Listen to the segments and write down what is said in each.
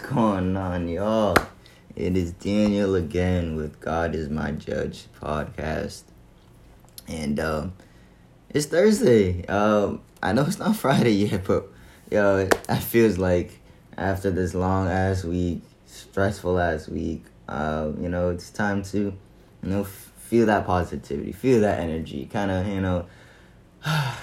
going on, y'all? It is Daniel again with God is My Judge podcast. And um it's Thursday. Um I know it's not Friday yet, but yo, it feels like after this long ass week, stressful ass week, um, you know, it's time to, you know, feel that positivity, feel that energy, kind of, you know,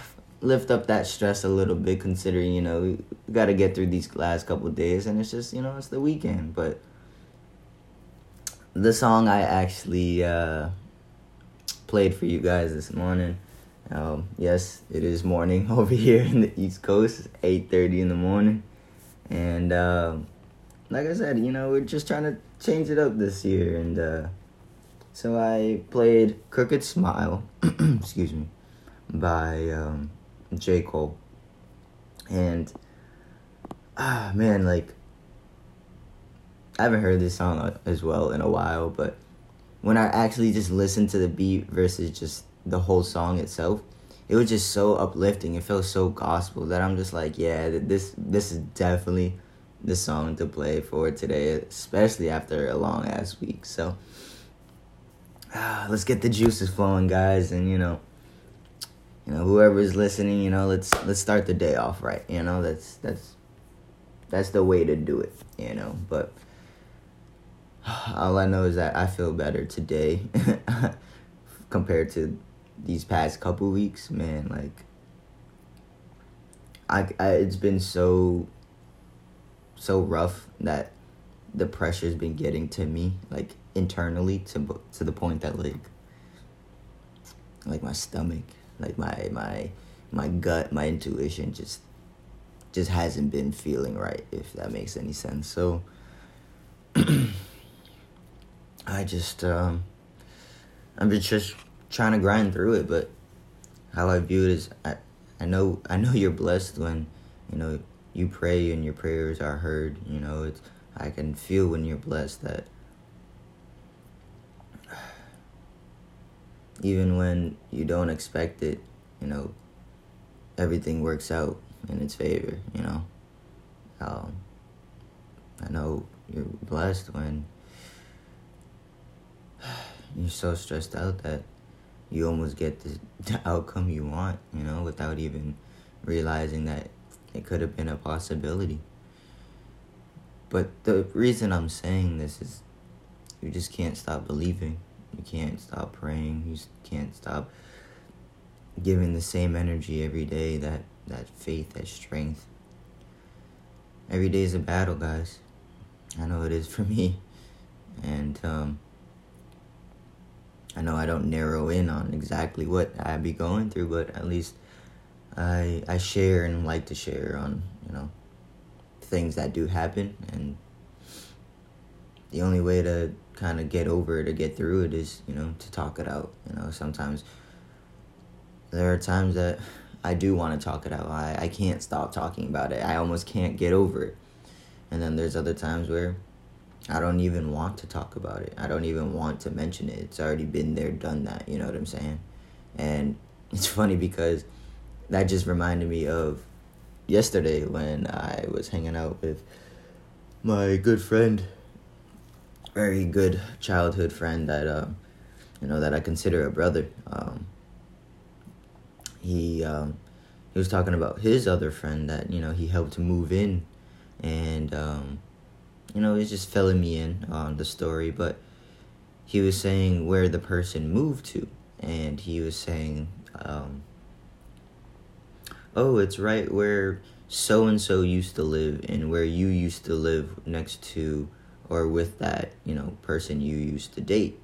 lift up that stress a little bit considering you know got to get through these last couple days and it's just you know it's the weekend but the song i actually uh, played for you guys this morning um, yes it is morning over here in the east coast 8.30 in the morning and uh, like i said you know we're just trying to change it up this year and uh, so i played crooked smile excuse me by um, J. Cole. And ah man, like I haven't heard this song as well in a while, but when I actually just listened to the beat versus just the whole song itself, it was just so uplifting. It felt so gospel that I'm just like, yeah, this this is definitely the song to play for today, especially after a long ass week. So, ah, let's get the juices flowing, guys, and you know you know whoever's listening you know let's let's start the day off right you know that's that's that's the way to do it you know but all i know is that i feel better today compared to these past couple weeks man like I, I it's been so so rough that the pressure's been getting to me like internally to to the point that like like my stomach like my my my gut, my intuition just just hasn't been feeling right, if that makes any sense. So I just um I'm just trying to grind through it, but how I view it is I I know I know you're blessed when, you know, you pray and your prayers are heard, you know, it's I can feel when you're blessed that even when you don't expect it, you know, everything works out in its favor, you know. Um, I know you're blessed when you're so stressed out that you almost get the, the outcome you want, you know, without even realizing that it could have been a possibility. But the reason I'm saying this is you just can't stop believing. You can't stop praying. You can't stop giving the same energy every day, that, that faith, that strength. Every day is a battle, guys. I know it is for me. And um, I know I don't narrow in on exactly what I be going through, but at least I I share and like to share on, you know, things that do happen and the only way to kind of get over it or get through it is, you know, to talk it out. You know, sometimes there are times that I do want to talk it out. I, I can't stop talking about it. I almost can't get over it. And then there's other times where I don't even want to talk about it. I don't even want to mention it. It's already been there, done that. You know what I'm saying? And it's funny because that just reminded me of yesterday when I was hanging out with my good friend, very good childhood friend that, uh, you know, that I consider a brother. Um, he um, he was talking about his other friend that you know he helped move in, and um, you know he's just filling me in on the story. But he was saying where the person moved to, and he was saying, um, "Oh, it's right where so and so used to live, and where you used to live next to." or with that you know person you used to date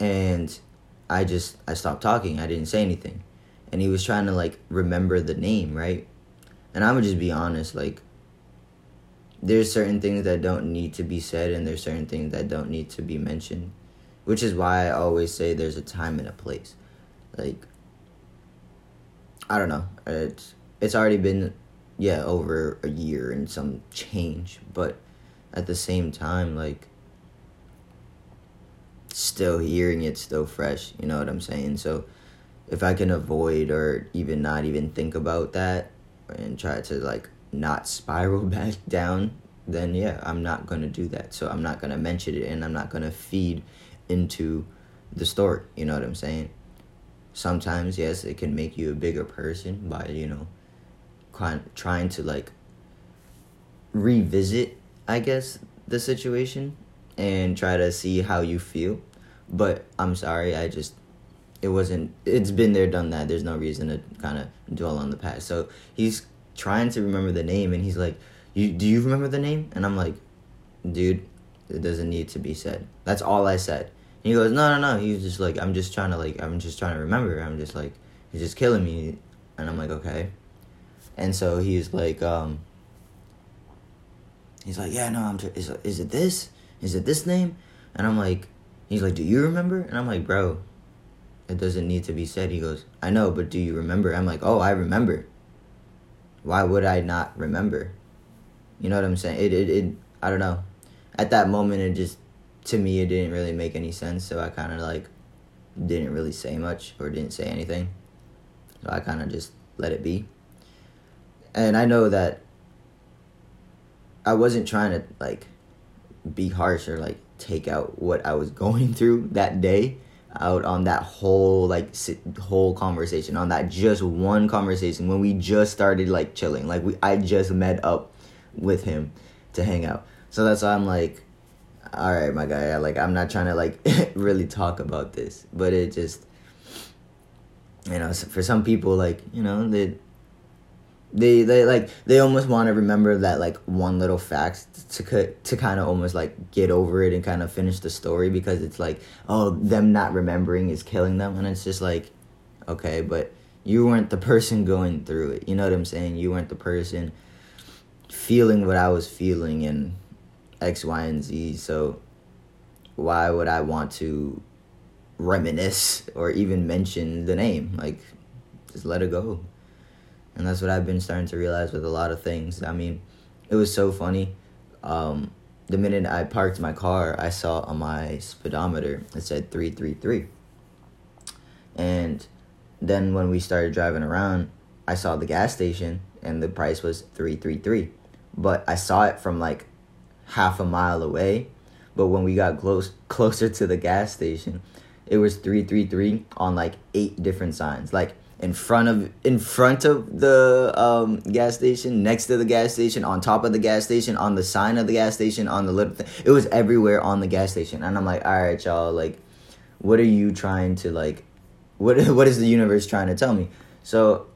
and i just i stopped talking i didn't say anything and he was trying to like remember the name, right? And I would just be honest, like there's certain things that don't need to be said and there's certain things that don't need to be mentioned. Which is why I always say there's a time and a place. Like I don't know. It's it's already been yeah, over a year and some change, but at the same time like still hearing it still fresh, you know what I'm saying? So if I can avoid or even not even think about that and try to like not spiral back down then yeah, I'm not gonna do that. So I'm not gonna mention it and I'm not gonna feed into the story. You know what I'm saying? Sometimes, yes, it can make you a bigger person by, you know, trying to like revisit, I guess, the situation and try to see how you feel. But I'm sorry, I just it wasn't it's been there done that. There's no reason to kind of dwell on the past. So he's trying to remember the name and he's like you do you remember the name? And i'm like dude it doesn't need to be said. That's all i said. And he goes no no no. He's just like i'm just trying to like i'm just trying to remember. I'm just like he's just killing me. And i'm like okay. And so he's like um he's like yeah no i'm t- is, is it this? Is it this name? And i'm like he's like do you remember? And i'm like bro it doesn't need to be said. He goes, I know, but do you remember? I'm like, oh, I remember. Why would I not remember? You know what I'm saying? It, it, it I don't know. At that moment, it just, to me, it didn't really make any sense. So I kind of like didn't really say much or didn't say anything. So I kind of just let it be. And I know that I wasn't trying to like be harsh or like take out what I was going through that day out on that whole like whole conversation on that just one conversation when we just started like chilling. Like we I just met up with him to hang out. So that's why I'm like all right my guy like I'm not trying to like really talk about this. But it just you know for some people like you know they they they like they almost want to remember that like one little fact to to kind of almost like get over it and kind of finish the story because it's like oh them not remembering is killing them. And it's just like okay but you weren't the person going through it. You know what i'm saying? You weren't the person feeling what i was feeling and x y and z. So why would i want to reminisce or even mention the name? Like just let it go and that's what I've been starting to realize with a lot of things. I mean, it was so funny. Um, the minute I parked my car, I saw on my speedometer it said three three three. And then when we started driving around, I saw the gas station and the price was three three three. But I saw it from like half a mile away. But when we got close closer to the gas station, it was three three three on like eight different signs. Like in front of in front of the um, gas station, next to the gas station, on top of the gas station, on the sign of the gas station, on the little thing. It was everywhere on the gas station, and I'm like, all right, y'all, like, what are you trying to like? What what is the universe trying to tell me? So,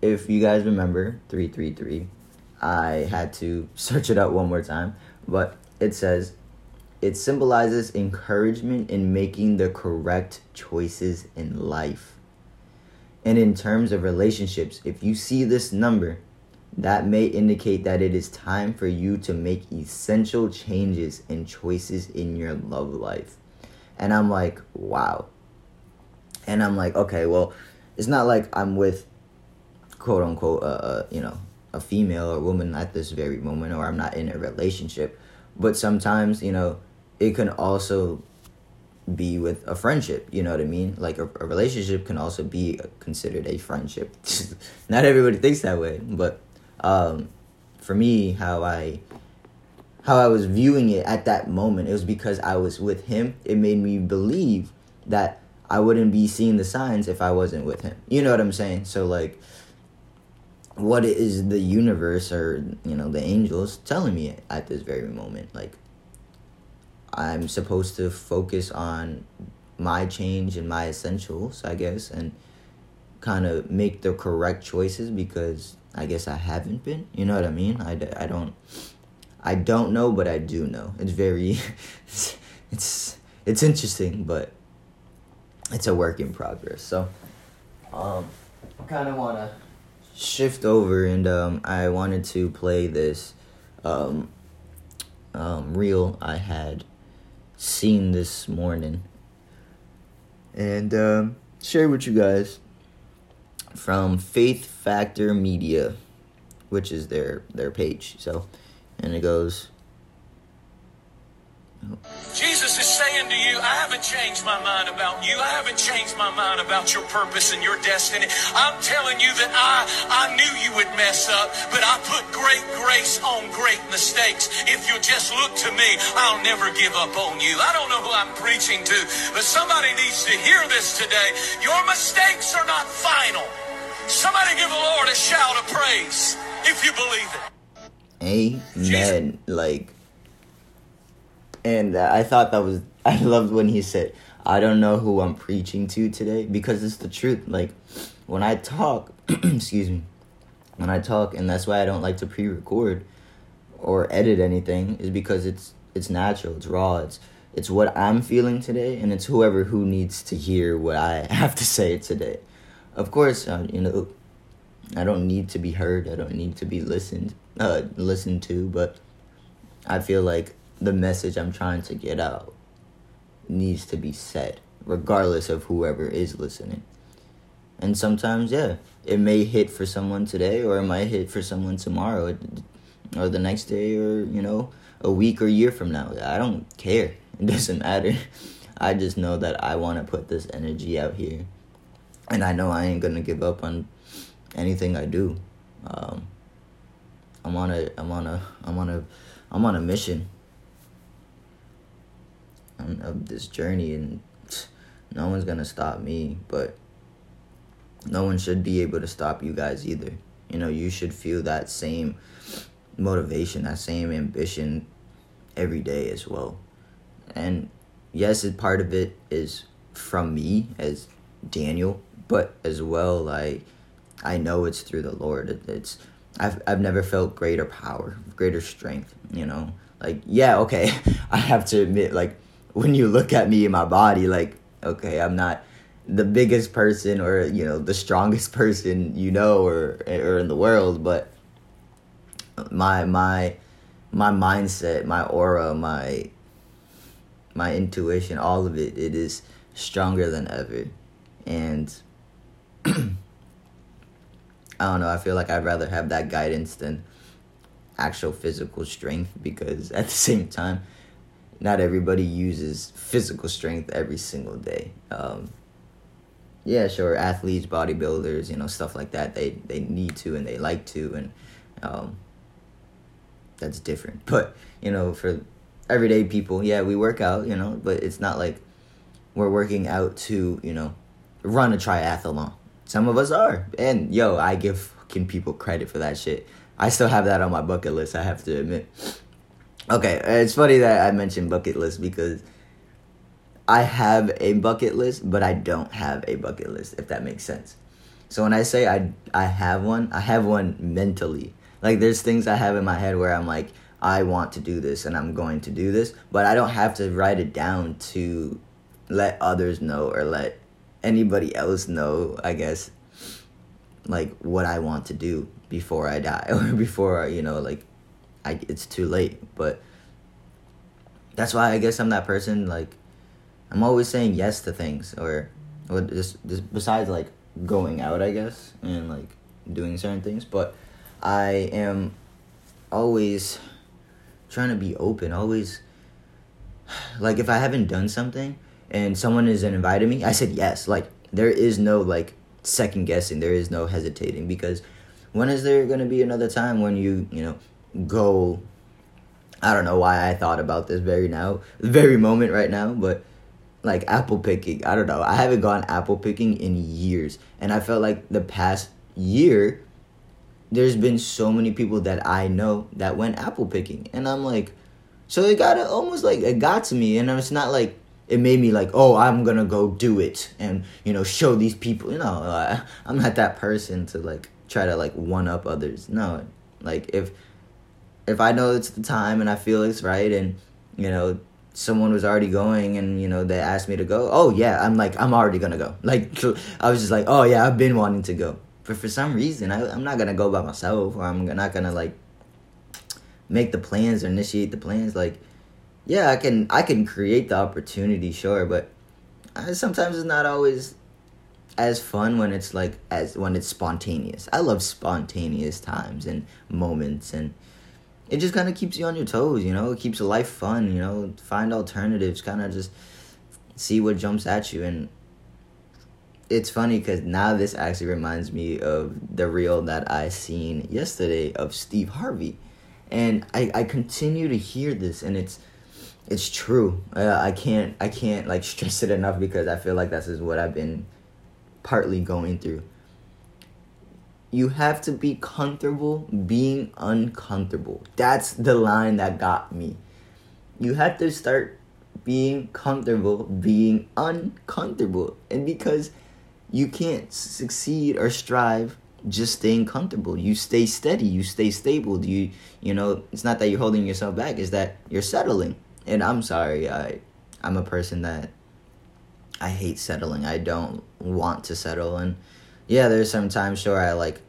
if you guys remember three three three, I had to search it up one more time, but it says. It symbolizes encouragement in making the correct choices in life and in terms of relationships, if you see this number, that may indicate that it is time for you to make essential changes and choices in your love life. And I'm like, wow. And I'm like, okay, well, it's not like I'm with quote unquote, uh, uh, you know, a female or woman at this very moment, or I'm not in a relationship. But sometimes, you know, it can also be with a friendship. You know what I mean? Like a, a relationship can also be considered a friendship. Not everybody thinks that way, but um, for me, how I how I was viewing it at that moment, it was because I was with him. It made me believe that I wouldn't be seeing the signs if I wasn't with him. You know what I'm saying? So like what is the universe or you know the angels telling me at this very moment like I'm supposed to focus on my change and my essentials, I guess, and kind of make the correct choices because I guess I haven't been. You know what I mean? I, I don't I don't know, but I do know. It's very it's it's, it's interesting, but it's a work in progress. So um I kind of want to shift over and um I wanted to play this um um reel I had seen this morning and um, share with you guys from Faith Factor Media, which is their their page. So, and it goes. Jesus is saying to you, I haven't changed my mind about you. I haven't changed my mind about your purpose and your destiny. I'm telling you that I, I knew you would mess up, but I put great grace on great mistakes. If you'll just look to me, I'll never give up on you. I don't know who I'm preaching to, but somebody needs to hear this today. Your mistakes are not final. Somebody give the Lord a shout of praise if you believe it. Amen. Like, and I thought that was, I loved when he said, I don't know who I'm preaching to today because it's the truth. Like, when I talk, excuse me, when I talk, and that's why I don't like to pre record or edit anything, is because it's, it's natural, it's raw, it's, it's what I'm feeling today, and it's whoever who needs to hear what I have to say today. Of course, uh, you know, I don't need to be heard. I don't need to be listened uh, listened to, but I feel like the message I'm trying to get out needs to be said, regardless of whoever is listening. And sometimes, yeah, it may hit for someone today, or it might hit for someone tomorrow, or the next day, or you know, a week or year from now. I don't care. It doesn't matter. I just know that I want to put this energy out here, and I know I ain't gonna give up on anything I do. Um, I'm on a I'm on a I'm on a I'm on a mission of this journey and no one's gonna stop me but no one should be able to stop you guys either you know you should feel that same motivation that same ambition every day as well and yes it, part of it is from me as daniel but as well like I know it's through the Lord. It, it's I've I've never felt greater power, greater strength. You know, like yeah, okay. I have to admit, like when you look at me in my body, like okay, I'm not the biggest person or you know the strongest person you know or or in the world, but my my my mindset, my aura, my my intuition, all of it, it is stronger than ever, and. I don't know. I feel like I'd rather have that guidance than actual physical strength because at the same time, not everybody uses physical strength every single day. Um, yeah, sure, athletes, bodybuilders, you know, stuff like that. They they need to and they like to, and um, that's different. But you know, for everyday people, yeah, we work out, you know, but it's not like we're working out to you know run a triathlon. Some of us are. And yo, I give fucking people credit for that shit. I still have that on my bucket list, I have to admit. Okay, it's funny that I mentioned bucket list because I have a bucket list, but I don't have a bucket list, if that makes sense. So when I say I I have one, I have one mentally. Like there's things I have in my head where I'm like, I want to do this and I'm going to do this, but I don't have to write it down to let others know or let anybody else know, I guess, like what I want to do before I die or before you know like I it's too late. But that's why I guess I'm that person. Like I'm always saying yes to things or or just, just besides like going out, I guess, and like doing certain things. But I am always trying to be open. Always like if I haven't done something and someone is invited me, I said yes. Like there is no like second guessing. There is no hesitating because when is there to be another time when you you know go? I don't know why I thought about this very now, very moment right now, but like apple picking. I don't know. I haven't gone apple picking in years, and I felt like the past year, there's been so many people that I know that went apple picking, and I'm like, so it got almost like it got to me, and it's not like it made me like, oh, I'm gonna go do it and you know show these people. You know, I'm not that person to like try to like one up others. No, like if if I know it's the time and I feel it's right and you know someone was already going and you know they asked me to go oh yeah i'm like i'm already gonna go. Like i was just like oh yeah i've been wanting to go. But for some reason I, i'm not gonna go by myself. Or i'm not gonna like make the plans or initiate the plans. Like yeah, I can I can create the opportunity, sure, but I, sometimes it's not always as fun when it's like as when it's spontaneous. I love spontaneous times and moments and it just kind of keeps you on your toes, you know? It keeps life fun, you know? Find alternatives, kind of just see what jumps at you and it's funny because now this actually reminds me of the reel that I seen yesterday of Steve Harvey, and I, I continue to hear this, and it's it's true. Uh, I can't I can't like stress it enough because I feel like this is what I've been partly going through. You have to be comfortable being uncomfortable. That's the line that got me. You have to start being comfortable being uncomfortable, and because you can't succeed or strive just staying comfortable. You stay steady, you stay stable. You you know, it's not that you're holding yourself back, it's that you're settling. And I'm sorry, I I'm a person that I hate settling. I don't want to settle and yeah, there's some times sure I like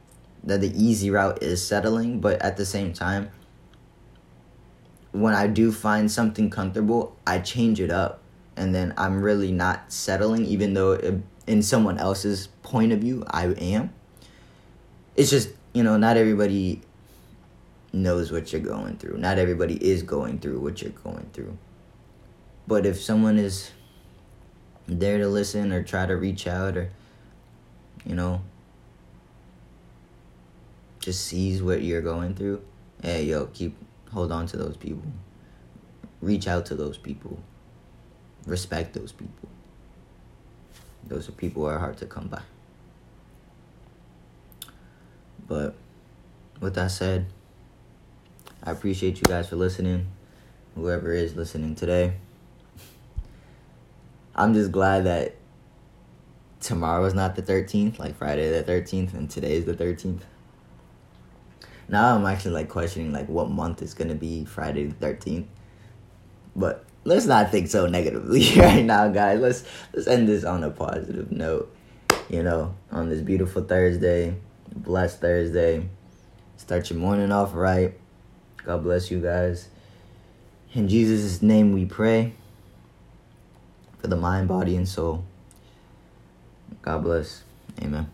that the easy route is settling, but at the same time when I do find something comfortable, I change it up and then I'm really not settling even though it in someone else's point of view, I am. It's just, you know, not everybody knows what you're going through. Not everybody is going through what you're going through. But if someone is there to listen or try to reach out or, you know, just sees what you're going through, hey, yo, keep, hold on to those people. Reach out to those people. Respect those people. Those are people who are hard to come by. But with that said, I appreciate you guys for listening. Whoever is listening today. I'm just glad that tomorrow is not the 13th, like Friday the 13th, and today is the 13th. Now I'm actually like questioning like what month is gonna be Friday the 13th. But let's not think so negatively right now, guys. Let's let's end this on a positive note. You know, on this beautiful Thursday, blessed Thursday. Start your morning off right. God bless you guys. In Jesus' name we pray. For the mind, body, and soul. God bless. Amen.